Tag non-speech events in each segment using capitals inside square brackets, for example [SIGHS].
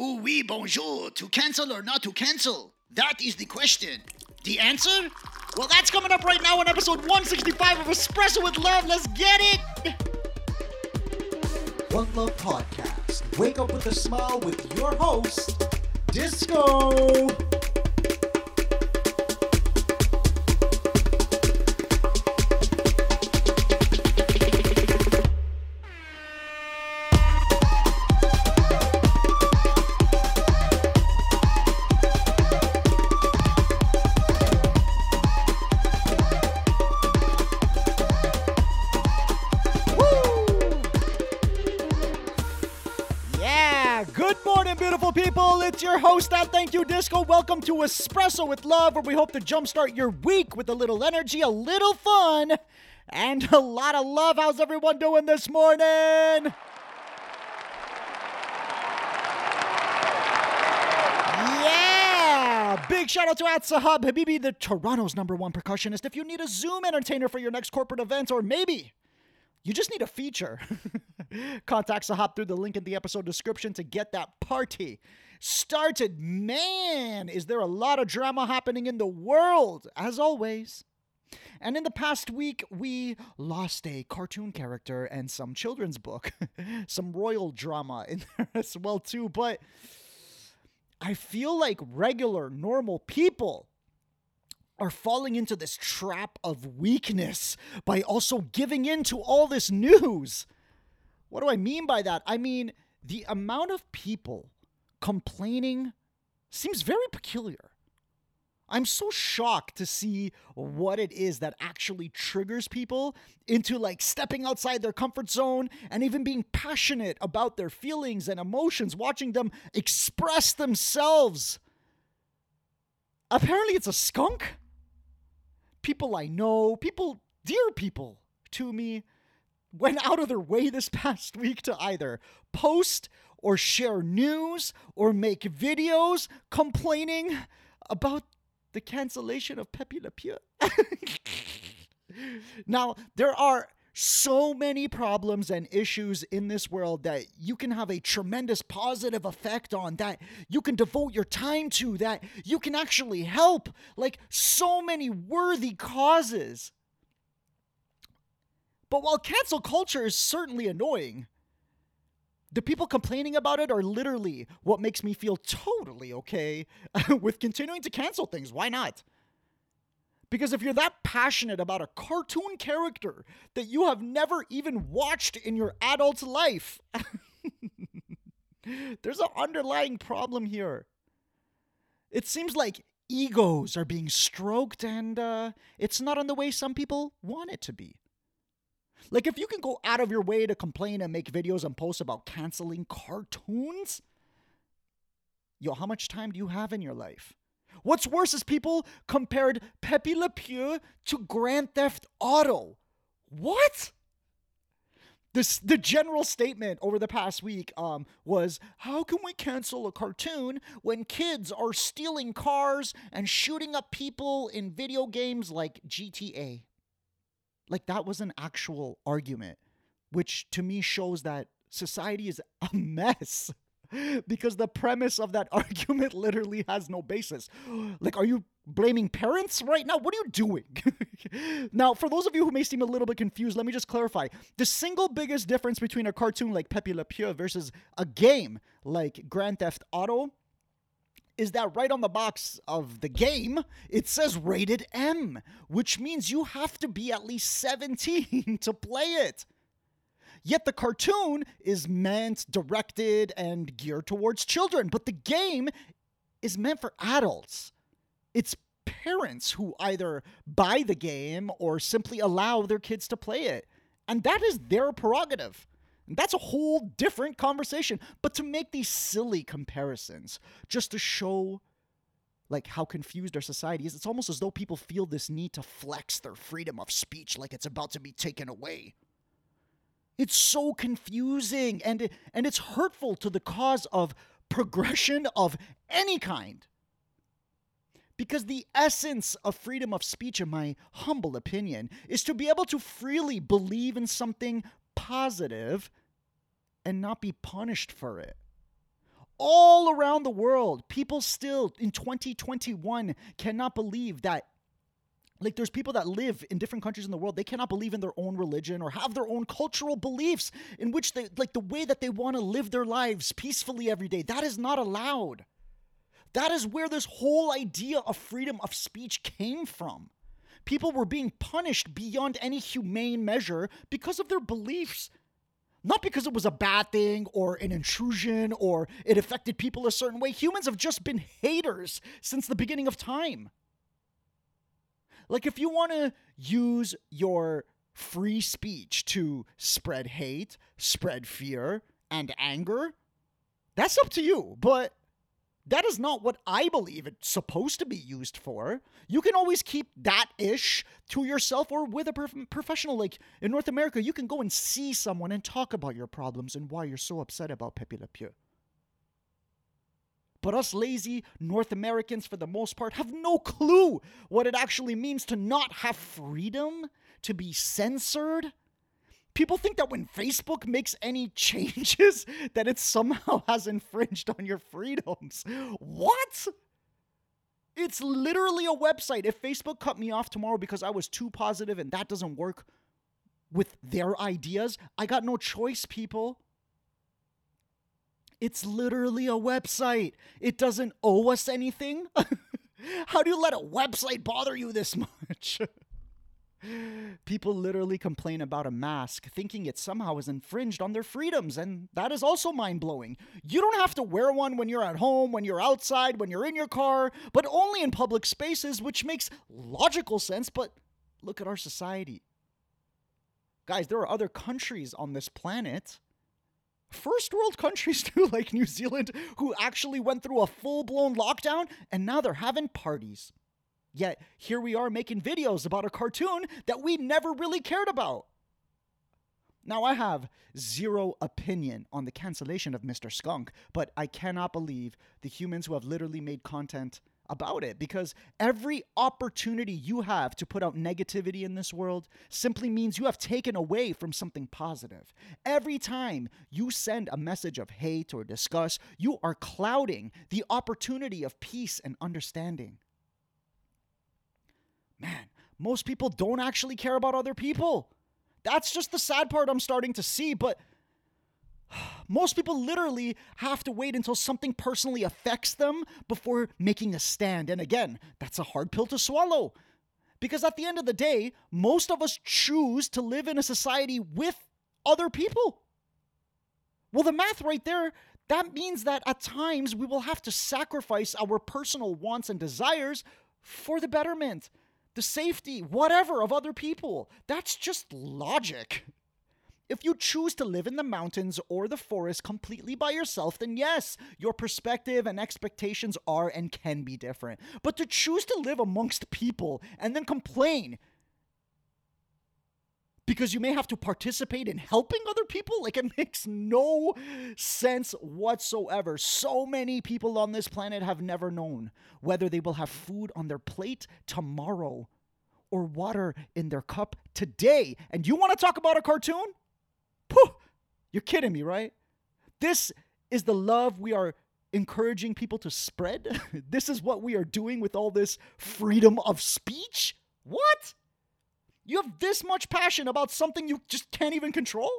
Ooh, oui, bonjour. To cancel or not to cancel? That is the question. The answer? Well, that's coming up right now on episode 165 of Espresso with Love. Let's get it! One Love Podcast. Wake up with a smile with your host, Disco. It's your host at Thank You Disco. Welcome to Espresso with Love, where we hope to jumpstart your week with a little energy, a little fun, and a lot of love. How's everyone doing this morning? Yeah! Big shout out to at Sahab Habibi, the Toronto's number one percussionist. If you need a Zoom entertainer for your next corporate event, or maybe you just need a feature. [LAUGHS] Contact Sahab through the link in the episode description to get that party started. Man, is there a lot of drama happening in the world, as always. And in the past week, we lost a cartoon character and some children's book, [LAUGHS] some royal drama in [LAUGHS] there as well too. But I feel like regular, normal people are falling into this trap of weakness by also giving in to all this news. What do I mean by that? I mean, the amount of people complaining seems very peculiar. I'm so shocked to see what it is that actually triggers people into like stepping outside their comfort zone and even being passionate about their feelings and emotions, watching them express themselves. Apparently, it's a skunk people I know, people, dear people to me, went out of their way this [LAUGHS] past week to either post or share news or make videos complaining about the cancellation of Pepe Le Pew. [LAUGHS] now, there are so many problems and issues in this world that you can have a tremendous positive effect on, that you can devote your time to, that you can actually help. Like so many worthy causes. But while cancel culture is certainly annoying, the people complaining about it are literally what makes me feel totally okay [LAUGHS] with continuing to cancel things. Why not? Because if you're that passionate about a cartoon character that you have never even watched in your adult life, [LAUGHS] there's an underlying problem here. It seems like egos are being stroked and uh, it's not on the way some people want it to be. Like, if you can go out of your way to complain and make videos and posts about canceling cartoons, yo, how much time do you have in your life? What's worse is people compared Pepe Le Pew to Grand Theft Auto. What? This the general statement over the past week um, was how can we cancel a cartoon when kids are stealing cars and shooting up people in video games like GTA? Like that was an actual argument, which to me shows that society is a mess [LAUGHS] because the premise of that [LAUGHS] argument literally has no basis. [GASPS] Like, are you blaming parents right now? What are you doing? [LAUGHS] now, for those of you who may seem a little bit confused, let me just clarify. The single biggest difference between a cartoon like Pepe Le Pew versus a game like Grand Theft Auto is that right on the box of the game, it says rated M, which means you have to be at least 17 [LAUGHS] to play it. Yet the cartoon is meant, directed, and geared towards children, but the game is meant for adults. It's parents who either buy the game or simply allow their kids to play it. And that is their prerogative. That's a whole different conversation. But to make these silly comparisons, just to show like how confused our society is, it's almost as though people feel this need to flex their freedom of speech like it's about to be taken away. It's so confusing and and it's hurtful to the cause of progression of any kind. Because the essence of freedom of speech, in my humble opinion, is to be able to freely believe in something positive and not be punished for it. all around the world, people still in 2021 cannot believe that like there's people that live in different countries in the world they cannot believe in their own religion or have their own cultural beliefs in which they like the way that they want to live their lives peacefully every day. That is not allowed. That is where this whole idea of freedom of speech came from people were being punished beyond any humane measure because of their beliefs not because it was a bad thing or an intrusion or it affected people a certain way humans have just been haters since the beginning of time like, if you want to use your free speech to spread hate, spread fear, and anger, that's up to you. But that is not what I believe it's supposed to be used for. You can always keep that ish to yourself or with a prof- professional. Like in North America, you can go and see someone and talk about your problems and why you're so upset about Pepe Le Pew. But us lazy North Americans, for the most part, have no clue what it actually means to not have freedom, to be censored. People think that when Facebook makes any [LAUGHS] changes, that it somehow [LAUGHS] has infringed on your freedoms. What? It's literally a website. If Facebook cut me off tomorrow because I was too positive and that doesn't work with their ideas, I got no choice, people. It's literally a website. It doesn't owe us anything. [LAUGHS] How do you let a website bother you this much? People literally complain about a mask, thinking it somehow is infringed on their freedoms, and that is also mind blowing. You don't have to wear one when you're at home, when you're outside, when you're in your car, but only in public spaces, which makes logical sense. But look at our society. Guys, there are other countries on this planet first world countries [LAUGHS] too, like New Zealand, who actually went through a full blown lockdown and now they're having parties. Yet here we are making videos about a cartoon that we never really cared about. Now, I have zero opinion on the cancellation of Mr. Skunk, but I cannot believe the humans who have literally made content about it because every opportunity you have to put out negativity in this world simply means you have taken away from something positive. Every time you send a message of hate or disgust, you are clouding the opportunity of peace and understanding. Man, most people don't actually care about other people. That's just the sad part I'm starting to see, but [SIGHS] most people literally have to wait until something personally affects them before making a stand. And again, that's a hard pill to swallow. Because at the end of the day, most of us choose to live in a society with other people. Well, the math right there, that means that at times we will have to sacrifice our personal wants and desires for the betterment, the safety, whatever of other people. That's just logic. If you choose to live in the mountains or the forest completely by yourself, then yes, your perspective and expectations are and can be different. But to choose to live amongst people and then complain because you may have to participate in helping other people, like it [LAUGHS] makes no sense whatsoever. So many people on this planet have never known whether they will have food on their plate tomorrow or water in their cup today. And you want to talk about a cartoon? Pooh, you're kidding me, right? This is the love we are encouraging people to spread. [LAUGHS] this is what we are doing with all this freedom of speech. What? You have this much passion about something you just can't even control?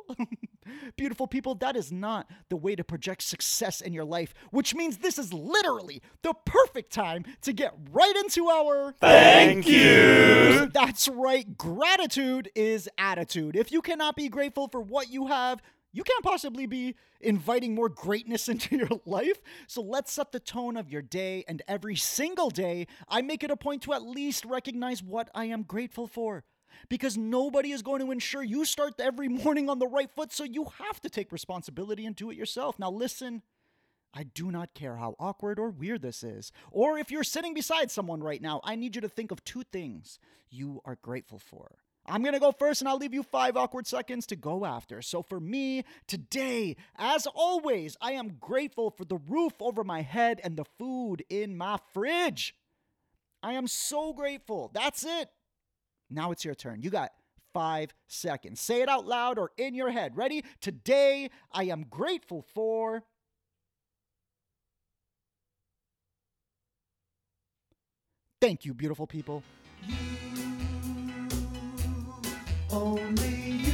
[LAUGHS] Beautiful people, that is not the way to project success in your life, which means this is literally the perfect time to get right into our Thank you. That's right, gratitude is attitude. If you cannot be grateful for what you have, you can't possibly be inviting more greatness [LAUGHS] into your life. So let's set the tone of your day, and every single day, I make it a point to at least recognize what I am grateful for because nobody is going to ensure you start every morning on the right foot, so you have to take responsibility and do it yourself. Now, listen. I do not care how awkward or weird this is, or if you're sitting beside someone right now, I need you to think of two things you are grateful for. I'm gonna go first and I'll leave you five awkward seconds to go after. So, for me, today, as always, I am grateful for the roof over my head and the food in my fridge. I am so grateful. That's it. Now it's your turn. You got five seconds. Say it out loud or in your head. Ready? Today, I am grateful for. Thank you, beautiful people. You, only you.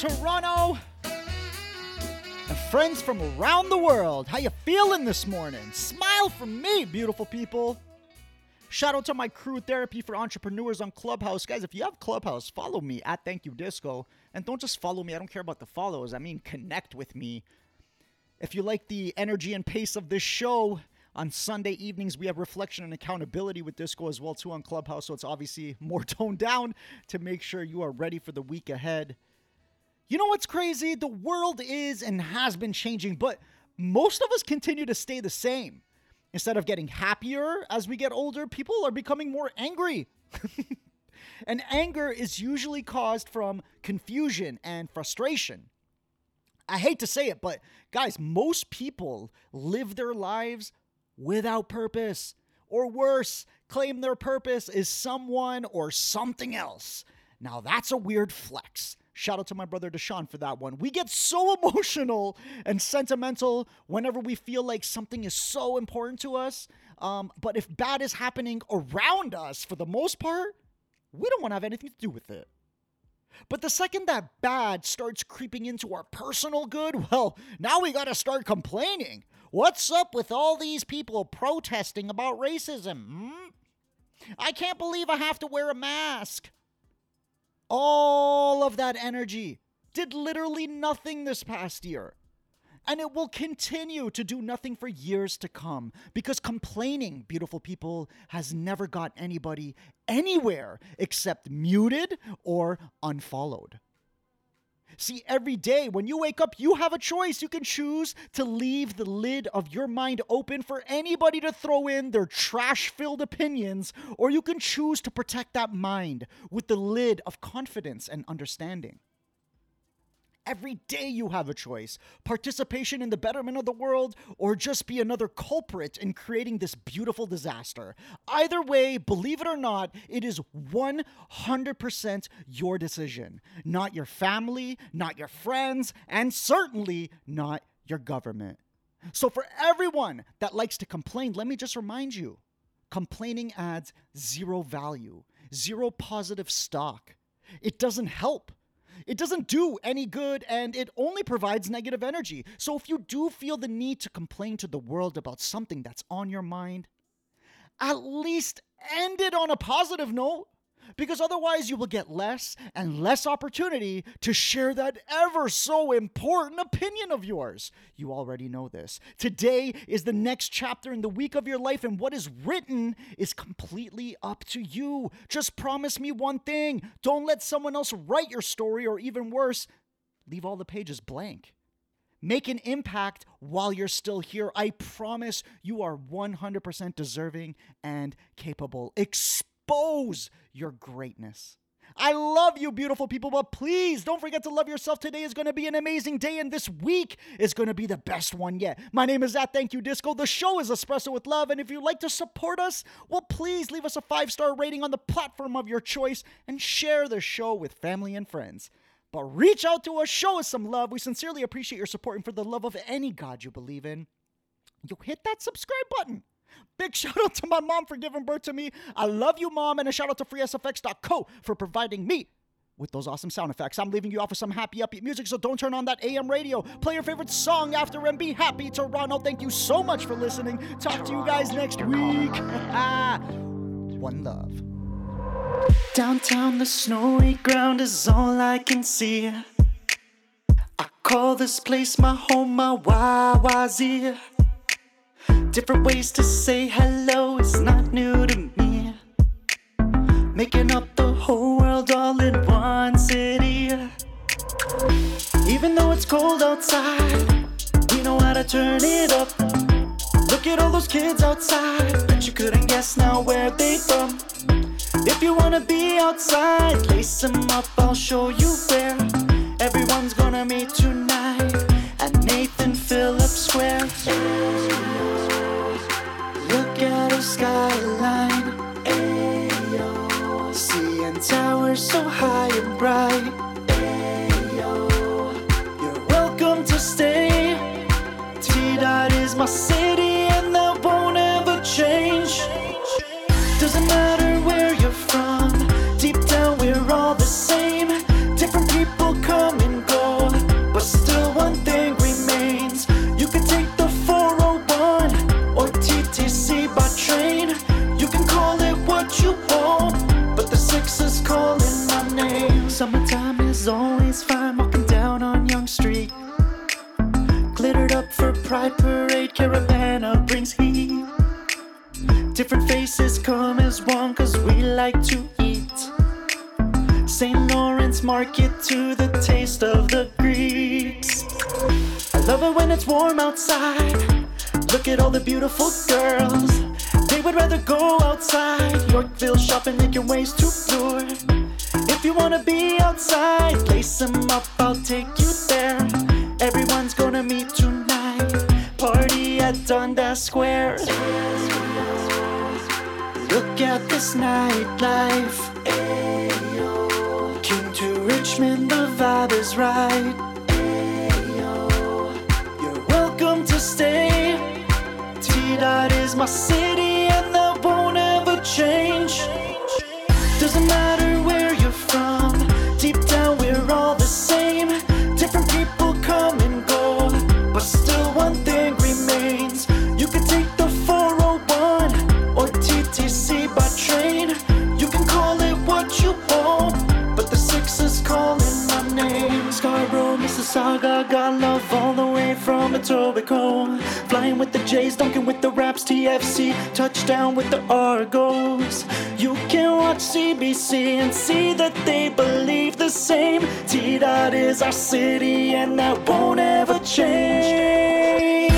Toronto and friends from around the world, how you feeling this morning? Smile from me, beautiful people. Shout out to my crew, Therapy for Entrepreneurs on Clubhouse. Guys, if you have Clubhouse, follow me at Thank You Disco. And don't just follow me, I don't care about the follows. I mean, connect with me. If you like the energy and pace of this show, on Sunday evenings we have reflection and accountability with Disco as well too on Clubhouse, so it's obviously [LAUGHS] more toned down to make sure you are ready for the week ahead. You know what's crazy? The world is and has been changing, but most of us continue to stay the same. Instead of getting happier as we get older, people are becoming more angry. [LAUGHS] and anger is usually caused from confusion and frustration. I hate to say it, but guys, most people live their lives without purpose. Or worse, claim their purpose is someone or something else. Now that's a weird flex. Shout out to my brother Deshaun for that one. We get so [LAUGHS] emotional and sentimental whenever we feel like something is so important to us. Um, but if bad is happening around us for the most part, we don't want to have anything to do with it. But the second that bad starts creeping into our personal good, [LAUGHS] well, now we gotta start complaining. What's up with all these people protesting about racism? Hmm? I can't believe I have to wear a mask. All of that energy did literally nothing this past year. And it will continue to do nothing for years to come because complaining, beautiful people, has never got anybody anywhere except muted or unfollowed. See, every day when you wake up, you have a choice. You can choose to leave the lid of your mind open for anybody to throw in their trash filled opinions, or you can choose to protect that mind with the lid of confidence and understanding. Every day you have a choice participation in the betterment of the world, or just be another culprit in creating this beautiful disaster. Either way, believe it or not, it is 100% your decision. Not your family, not your friends, and certainly not your government. So, for everyone that likes to complain, let me just remind you complaining adds zero value, zero positive stock. It doesn't help. It doesn't do any good and it only provides negative energy. So if you do feel the need to complain to the world about something that's on your mind, at least end it on a positive note. Because otherwise, you will get less and less opportunity to share that ever so important opinion of yours. You already know this. Today is the next chapter in the week of your life, and what is written is completely up to you. Just promise me one thing don't let someone else write your story, or even worse, leave all the pages blank. Make an impact while you're still here. I promise you are 100% deserving and capable. Expose your greatness. I love you, beautiful people, but please don't forget to love yourself. Today is going to be an amazing day, and this week is going to be the best one yet. My name is at Thank You Disco. The show is Espresso with Love, and if you'd like to support us, well, please leave us a five star rating on the platform of your choice and share the show with family and friends. But reach out to us, show us some love. We sincerely appreciate your support, and for the love of any God you believe in, you hit that subscribe button. Big shout out to my mom for giving birth to me. I love you, mom, and a shout out to freesfx.co for providing me with those awesome sound effects. I'm leaving you off with some happy, upbeat music, so don't turn on that AM radio. Play your favorite song after and be happy, Toronto. Thank you so much for listening. Talk to you guys next week. [LAUGHS] One love. Downtown, the snowy ground is all I can see. I call this place my home, my YYZ. Different ways to say hello is not new to me. Making up the whole world all in one city. Even though it's cold outside, we know how to turn it up. Look at all those kids outside, bet you couldn't guess now where they from. If you wanna be outside, lace them up, I'll show you where. Everyone's gonna meet tonight at Nathan Phillips Square. Skyline, ayo. CN Tower somewhere so high and bright. Ayo, you're welcome to stay. T Dot is my city, and that won't ever change. Doesn't matter where you're from, deep down we're all the same. Different people come and go, but still Different faces come as one cause we like to eat. St. Lawrence Market to the taste of the Greeks. I love it when it's warm outside. Look at all the beautiful girls. They would rather go outside. Yorkville shopping, making ways to lure. If you wanna be outside, lace them up, I'll take you there. Everyone's gonna meet tonight. Party at Dundas Square. At nightlife. Ayo. King to Richmond, the vibe is right. Ayo. You're welcome to stay. T Dot is my city, and that won't ever change. Doesn't matter Jays, dunking with the Raps, TFC, touchdown with the Argos. You can watch CBC and see that they believe the same. T Dot is our city, and that won't ever change.